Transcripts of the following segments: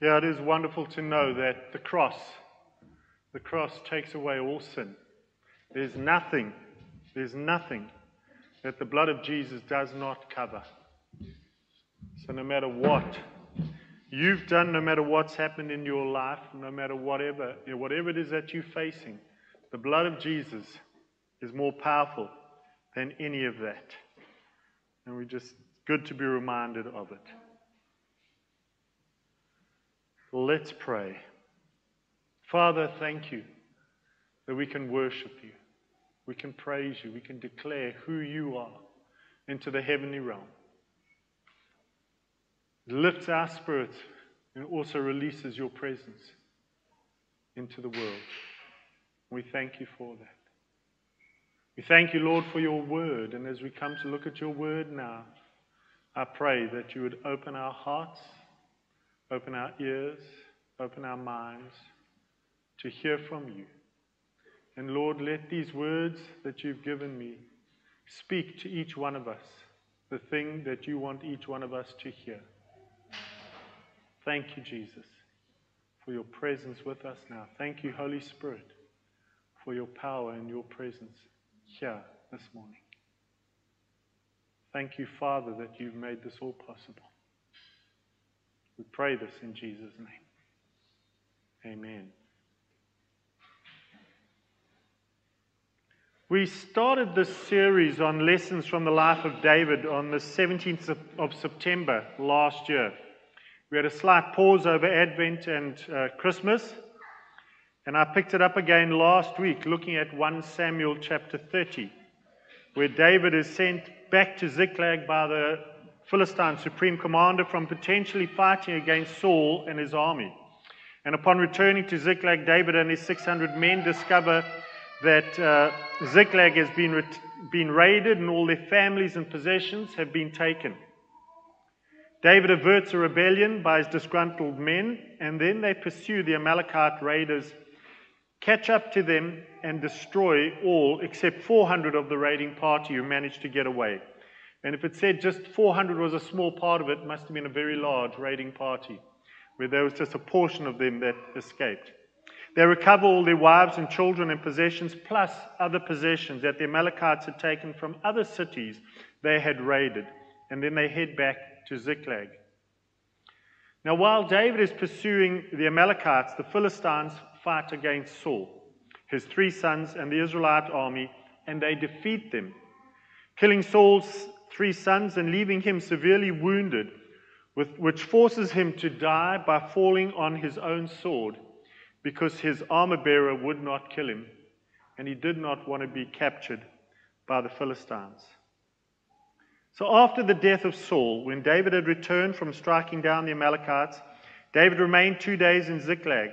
Yeah, it is wonderful to know that the cross, the cross takes away all sin. There's nothing, there's nothing that the blood of Jesus does not cover. So no matter what you've done, no matter what's happened in your life, no matter whatever, whatever it is that you're facing, the blood of Jesus is more powerful than any of that. And we're just good to be reminded of it. Let's pray. Father, thank you that we can worship you. We can praise you. We can declare who you are into the heavenly realm. It lifts our spirits and also releases your presence into the world. We thank you for that. We thank you, Lord, for your word. And as we come to look at your word now, I pray that you would open our hearts Open our ears, open our minds to hear from you. And Lord, let these words that you've given me speak to each one of us the thing that you want each one of us to hear. Thank you, Jesus, for your presence with us now. Thank you, Holy Spirit, for your power and your presence here this morning. Thank you, Father, that you've made this all possible. We pray this in Jesus' name. Amen. We started this series on lessons from the life of David on the 17th of September last year. We had a slight pause over Advent and uh, Christmas, and I picked it up again last week looking at 1 Samuel chapter 30, where David is sent back to Ziklag by the Philistine supreme commander from potentially fighting against Saul and his army. And upon returning to Ziklag, David and his 600 men discover that uh, Ziklag has been, been raided and all their families and possessions have been taken. David averts a rebellion by his disgruntled men, and then they pursue the Amalekite raiders, catch up to them, and destroy all except 400 of the raiding party who managed to get away. And if it said just 400 was a small part of it, it must have been a very large raiding party, where there was just a portion of them that escaped. They recover all their wives and children and possessions, plus other possessions that the Amalekites had taken from other cities they had raided. And then they head back to Ziklag. Now, while David is pursuing the Amalekites, the Philistines fight against Saul, his three sons, and the Israelite army, and they defeat them, killing Saul's three sons and leaving him severely wounded, with, which forces him to die by falling on his own sword because his armor bearer would not kill him, and he did not want to be captured by the Philistines. So, after the death of Saul, when David had returned from striking down the Amalekites, David remained two days in Ziklag.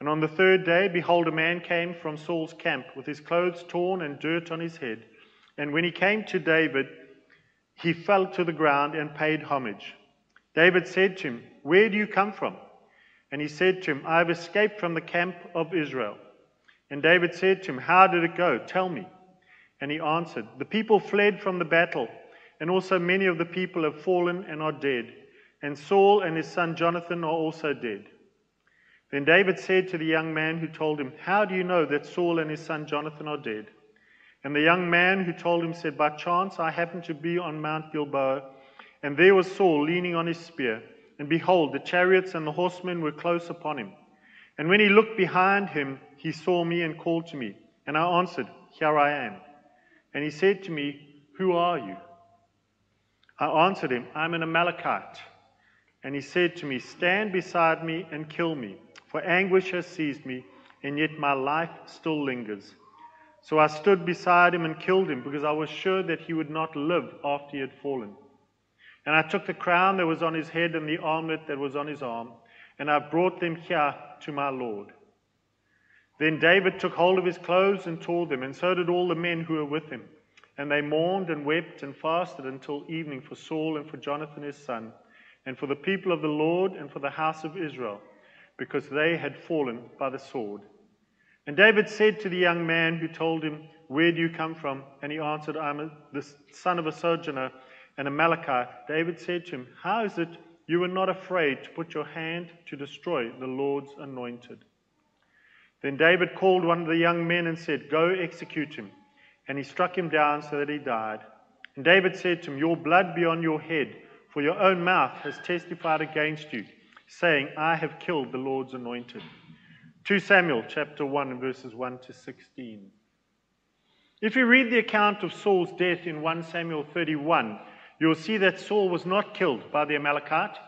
And on the third day, behold, a man came from Saul's camp with his clothes torn and dirt on his head. And when he came to David, he fell to the ground and paid homage. David said to him, Where do you come from? And he said to him, I have escaped from the camp of Israel. And David said to him, How did it go? Tell me. And he answered, The people fled from the battle, and also many of the people have fallen and are dead. And Saul and his son Jonathan are also dead. Then David said to the young man who told him, How do you know that Saul and his son Jonathan are dead? And the young man who told him said, By chance I happened to be on Mount Gilboa, and there was Saul leaning on his spear. And behold, the chariots and the horsemen were close upon him. And when he looked behind him, he saw me and called to me. And I answered, Here I am. And he said to me, Who are you? I answered him, I'm an Amalekite. And he said to me, Stand beside me and kill me, for anguish has seized me, and yet my life still lingers. So I stood beside him and killed him because I was sure that he would not live after he had fallen. And I took the crown that was on his head and the armlet that was on his arm, and I brought them here to my Lord. Then David took hold of his clothes and tore them, and so did all the men who were with him. And they mourned and wept and fasted until evening for Saul and for Jonathan his son, and for the people of the Lord and for the house of Israel, because they had fallen by the sword. And David said to the young man who told him, Where do you come from? And he answered, I'm the son of a sojourner, an Amalekite. David said to him, How is it You were not afraid to put your hand to destroy the Lord's anointed. Then David called one of the young men and said, Go execute him. And he struck him down so that he died. And David said to him, Your blood be on your head, for your own mouth has testified against you, saying, I have killed the Lord's anointed. 2 Samuel chapter 1, verses 1 to 16. If you read the account of Saul's death in 1 Samuel 31, you'll see that Saul was not killed by the Amalekite,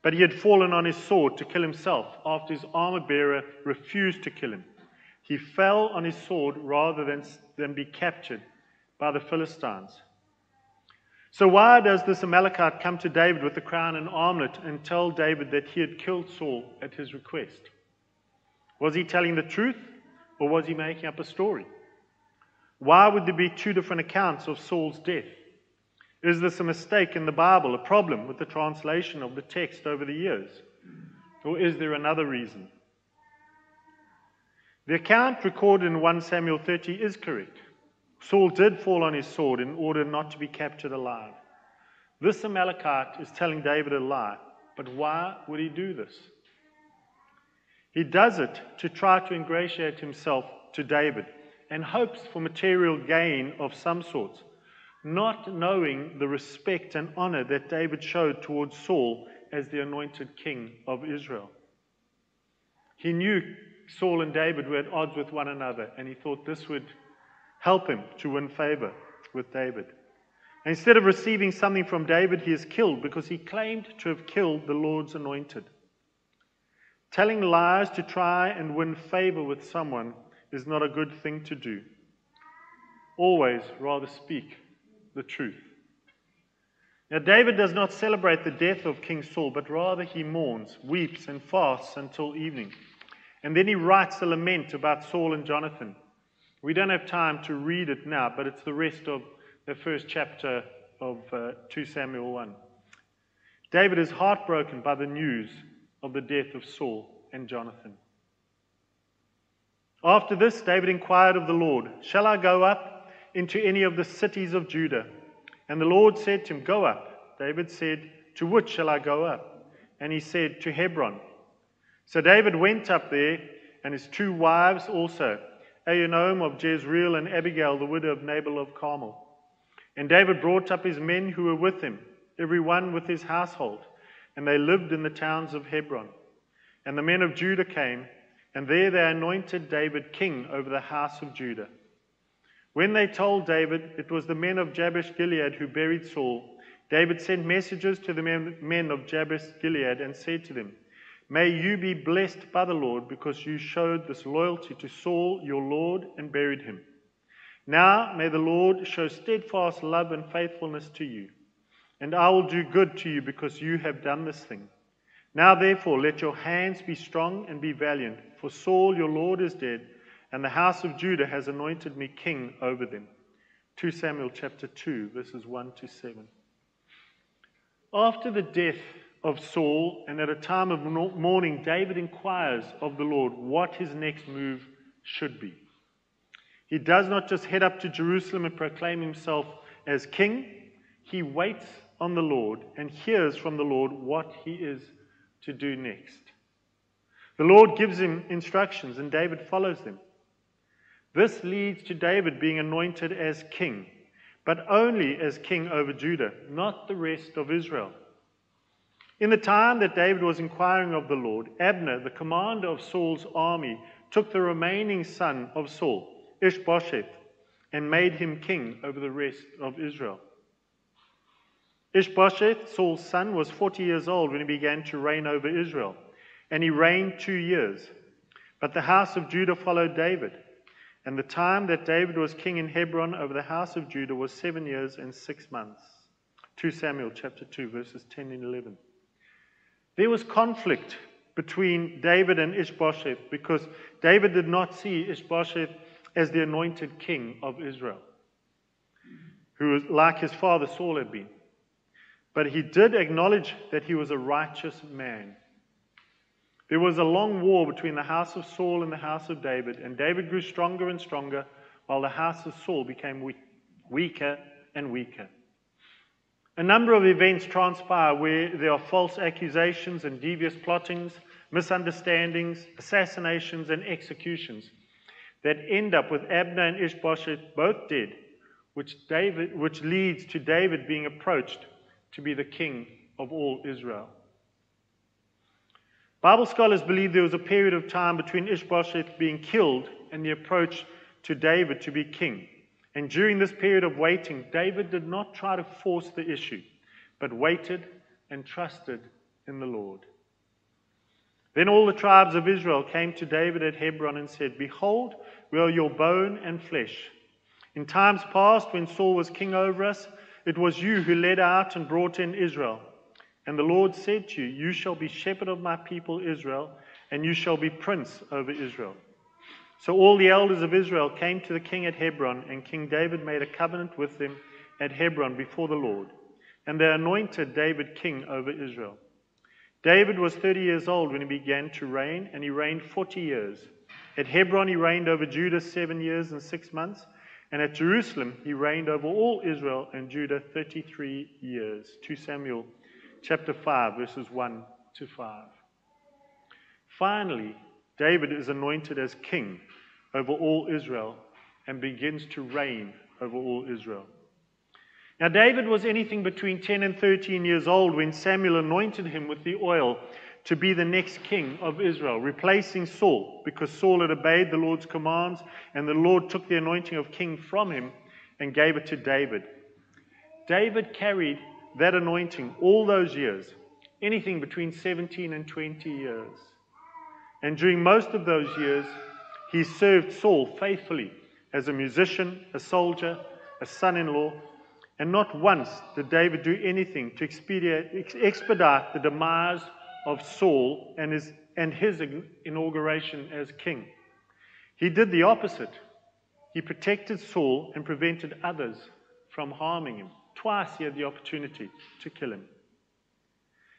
but he had fallen on his sword to kill himself after his armor bearer refused to kill him. He fell on his sword rather than, than be captured by the Philistines. So, why does this Amalekite come to David with the crown and armlet and tell David that he had killed Saul at his request? Was he telling the truth or was he making up a story? Why would there be two different accounts of Saul's death? Is this a mistake in the Bible, a problem with the translation of the text over the years? Or is there another reason? The account recorded in 1 Samuel 30 is correct. Saul did fall on his sword in order not to be captured alive. This Amalekite is telling David a lie, but why would he do this? He does it to try to ingratiate himself to David and hopes for material gain of some sort, not knowing the respect and honor that David showed towards Saul as the anointed king of Israel. He knew Saul and David were at odds with one another, and he thought this would help him to win favor with David. Instead of receiving something from David, he is killed because he claimed to have killed the Lord's anointed. Telling lies to try and win favor with someone is not a good thing to do. Always rather speak the truth. Now, David does not celebrate the death of King Saul, but rather he mourns, weeps, and fasts until evening. And then he writes a lament about Saul and Jonathan. We don't have time to read it now, but it's the rest of the first chapter of uh, 2 Samuel 1. David is heartbroken by the news of the death of Saul and Jonathan. After this, David inquired of the Lord, Shall I go up into any of the cities of Judah? And the Lord said to him, Go up. David said, To which shall I go up? And he said, To Hebron. So David went up there, and his two wives also, Ahinoam of Jezreel and Abigail, the widow of Nabal of Carmel. And David brought up his men who were with him, every one with his household, and they lived in the towns of Hebron. And the men of Judah came and there they anointed David king over the house of Judah. When they told David it was the men of Jabesh Gilead who buried Saul, David sent messages to the men of Jabesh Gilead and said to them, May you be blessed by the Lord because you showed this loyalty to Saul your Lord and buried him. Now may the Lord show steadfast love and faithfulness to you, and I will do good to you because you have done this thing. Now, therefore, let your hands be strong and be valiant, for Saul your Lord is dead, and the house of Judah has anointed me king over them. 2 Samuel chapter 2, verses 1 to 7. After the death of Saul, and at a time of mourning, David inquires of the Lord what his next move should be. He does not just head up to Jerusalem and proclaim himself as king, he waits on the Lord and hears from the Lord what he is to do next. The Lord gives him instructions, and David follows them. This leads to David being anointed as king, but only as king over Judah, not the rest of Israel. In the time that David was inquiring of the Lord, Abner, the commander of Saul's army, took the remaining son of Saul, Ishbosheth, and made him king over the rest of Israel. Ishbosheth, Saul's son, was 40 years old when he began to reign over Israel, and he reigned two years. But the house of Judah followed David. And the time that David was king in Hebron over the house of Judah was seven years and six months. 2 Samuel chapter 2, verses 10 and 11. There was conflict between David and Ishbosheth because David did not see Ishbosheth as the anointed king of Israel, who was like his father Saul had been. But he did acknowledge that he was a righteous man. There was a long war between the house of Saul and the house of David, and David grew stronger and stronger, while the house of Saul became weak, weaker and weaker. A number of events transpire where there are false accusations and devious plottings, misunderstandings, assassinations, and executions that end up with Abner and Ishbosheth both dead, which, David, which leads to David being approached to be the king of all Israel. Bible scholars believe there was a period of time between Ishbosheth being killed and the approach to David to be king. And during this period of waiting, David did not try to force the issue, but waited and trusted in the Lord. Then all the tribes of Israel came to David at Hebron and said, Behold, we are your bone and flesh. In times past, when Saul was king over us, it was you who led out and brought in Israel. And the Lord said to you, You shall be shepherd of my people Israel, and you shall be prince over Israel. So all the elders of Israel came to the king at Hebron, and King David made a covenant with them at Hebron before the Lord. And they anointed David king over Israel. David was 30 years old when he began to reign, and he reigned 40 years. At Hebron, he reigned over Judah seven years and six months, and at Jerusalem, he reigned over all Israel and Judah 33 years. 2 Samuel chapter 5, verses 1 to 5. Finally, David is anointed as king over all Israel and begins to reign over all Israel. Now, David was anything between 10 and 13 years old when Samuel anointed him with the oil to be the next king of Israel, replacing Saul, because Saul had obeyed the Lord's commands, and the Lord took the anointing of king from him and gave it to David. David carried that anointing all those years, anything between 17 and 20 years. And during most of those years, he served Saul faithfully as a musician, a soldier, a son in law, and not once did David do anything to expedite the demise of Saul and his, and his inauguration as king. He did the opposite. He protected Saul and prevented others from harming him. Twice he had the opportunity to kill him.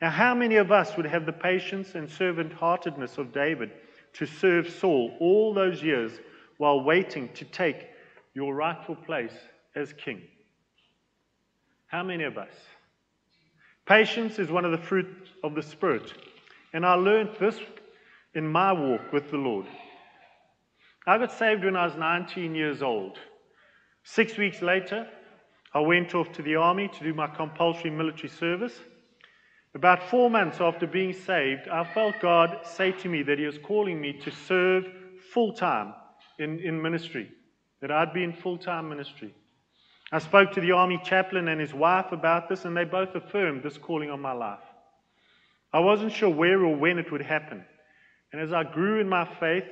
Now, how many of us would have the patience and servant heartedness of David to serve Saul all those years while waiting to take your rightful place as king? How many of us? Patience is one of the fruits of the Spirit. And I learned this in my walk with the Lord. I got saved when I was 19 years old. Six weeks later, I went off to the army to do my compulsory military service. About four months after being saved, I felt God say to me that He was calling me to serve full time in, in ministry, that I'd be in full time ministry. I spoke to the army chaplain and his wife about this, and they both affirmed this calling on my life. I wasn't sure where or when it would happen. And as I grew in my faith,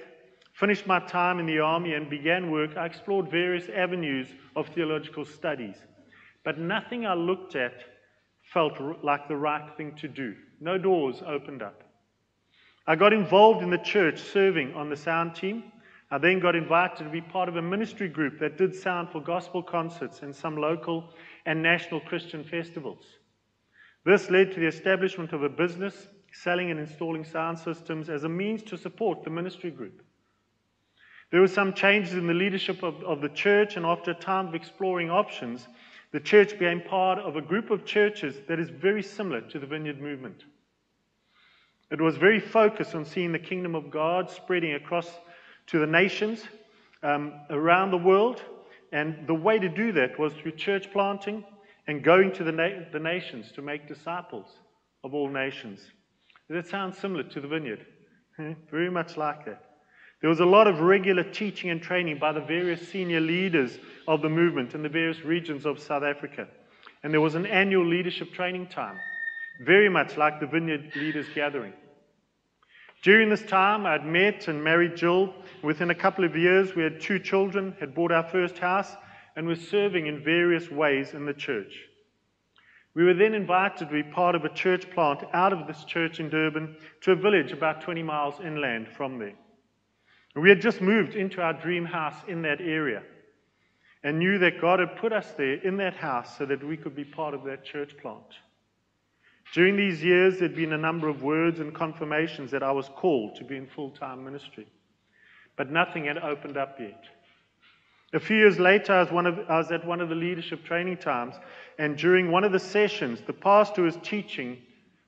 finished my time in the army, and began work, I explored various avenues of theological studies. But nothing I looked at felt like the right thing to do. No doors opened up. I got involved in the church serving on the sound team. I then got invited to be part of a ministry group that did sound for gospel concerts and some local and national Christian festivals. This led to the establishment of a business selling and installing sound systems as a means to support the ministry group. There were some changes in the leadership of, of the church, and after a time of exploring options, the church became part of a group of churches that is very similar to the Vineyard movement. It was very focused on seeing the kingdom of God spreading across to the nations um, around the world. And the way to do that was through church planting and going to the, na- the nations to make disciples of all nations. Does that sounds similar to the vineyard, very much like that. There was a lot of regular teaching and training by the various senior leaders of the movement in the various regions of South Africa. And there was an annual leadership training time, very much like the Vineyard Leaders Gathering. During this time, I'd met and married Jill. Within a couple of years, we had two children, had bought our first house, and were serving in various ways in the church. We were then invited to be part of a church plant out of this church in Durban to a village about 20 miles inland from there. We had just moved into our dream house in that area and knew that God had put us there in that house so that we could be part of that church plant. During these years, there'd been a number of words and confirmations that I was called to be in full time ministry, but nothing had opened up yet. A few years later, I was, of, I was at one of the leadership training times, and during one of the sessions, the pastor who was teaching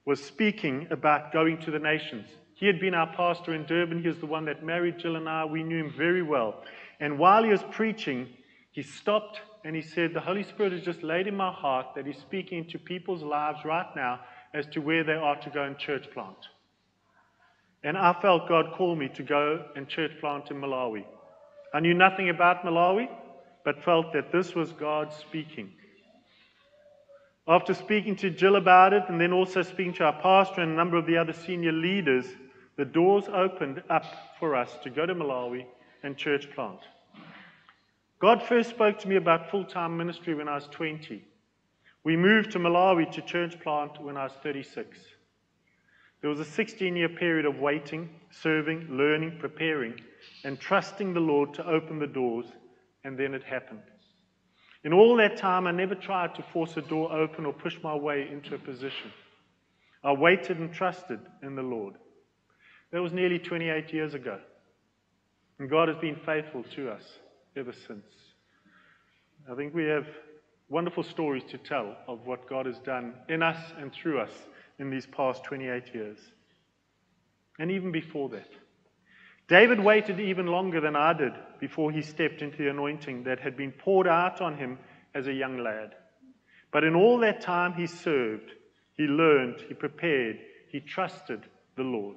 was speaking about going to the nations. He had been our pastor in Durban. He was the one that married Jill and I. We knew him very well. And while he was preaching, he stopped and he said, The Holy Spirit has just laid in my heart that he's speaking to people's lives right now as to where they are to go and church plant. And I felt God call me to go and church plant in Malawi. I knew nothing about Malawi, but felt that this was God speaking. After speaking to Jill about it, and then also speaking to our pastor and a number of the other senior leaders, the doors opened up for us to go to Malawi and church plant. God first spoke to me about full time ministry when I was 20. We moved to Malawi to church plant when I was 36. There was a 16 year period of waiting, serving, learning, preparing, and trusting the Lord to open the doors, and then it happened. In all that time, I never tried to force a door open or push my way into a position. I waited and trusted in the Lord. That was nearly 28 years ago. And God has been faithful to us ever since. I think we have wonderful stories to tell of what God has done in us and through us in these past 28 years. And even before that. David waited even longer than I did before he stepped into the anointing that had been poured out on him as a young lad. But in all that time, he served, he learned, he prepared, he trusted the Lord.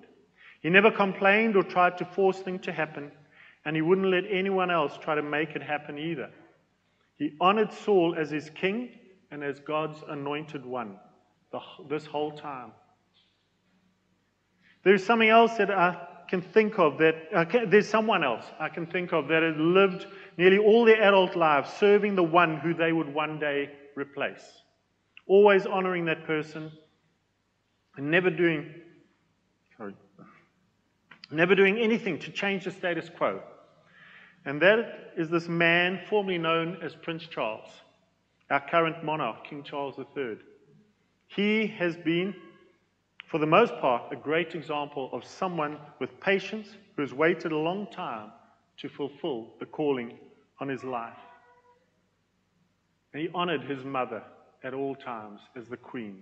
He never complained or tried to force things to happen, and he wouldn't let anyone else try to make it happen either. He honored Saul as his king and as God's anointed one the, this whole time. There's something else that I can think of that, there's someone else I can think of that has lived nearly all their adult lives serving the one who they would one day replace. Always honoring that person and never doing, sorry, never doing anything to change the status quo. And that is this man formerly known as Prince Charles, our current monarch, King Charles III. He has been, for the most part, a great example of someone with patience who has waited a long time to fulfill the calling on his life. And he honored his mother at all times as the queen.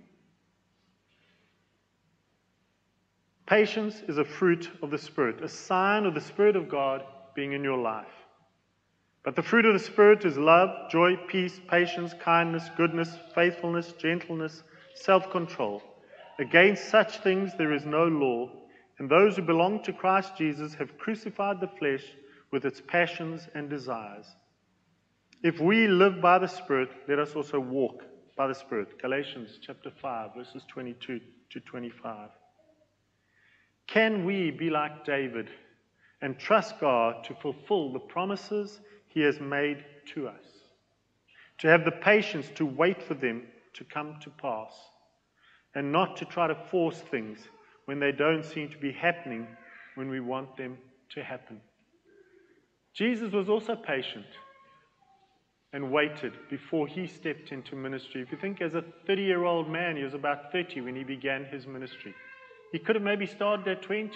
Patience is a fruit of the Spirit, a sign of the Spirit of God being in your life. But the fruit of the Spirit is love, joy, peace, patience, kindness, goodness, faithfulness, gentleness, self control. Against such things there is no law, and those who belong to Christ Jesus have crucified the flesh with its passions and desires. If we live by the Spirit, let us also walk by the Spirit. Galatians chapter 5, verses 22 to 25. Can we be like David and trust God to fulfill the promises he has made to us? To have the patience to wait for them to come to pass and not to try to force things when they don't seem to be happening when we want them to happen. Jesus was also patient and waited before he stepped into ministry. If you think as a 30 year old man, he was about 30 when he began his ministry. He could have maybe started at 20,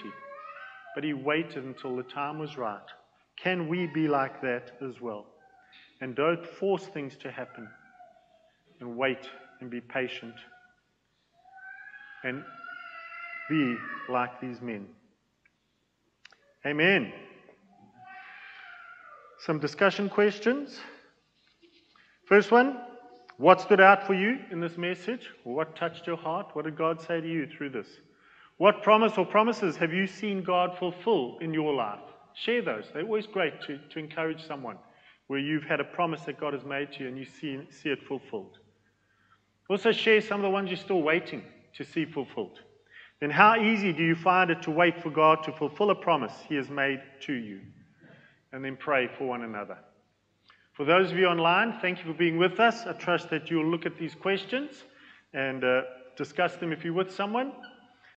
but he waited until the time was right. Can we be like that as well? And don't force things to happen and wait and be patient and be like these men. Amen. Some discussion questions. First one What stood out for you in this message? What touched your heart? What did God say to you through this? What promise or promises have you seen God fulfill in your life? Share those. They're always great to, to encourage someone where you've had a promise that God has made to you and you see, see it fulfilled. Also, share some of the ones you're still waiting to see fulfilled. Then, how easy do you find it to wait for God to fulfill a promise He has made to you? And then pray for one another. For those of you online, thank you for being with us. I trust that you'll look at these questions and uh, discuss them if you're with someone.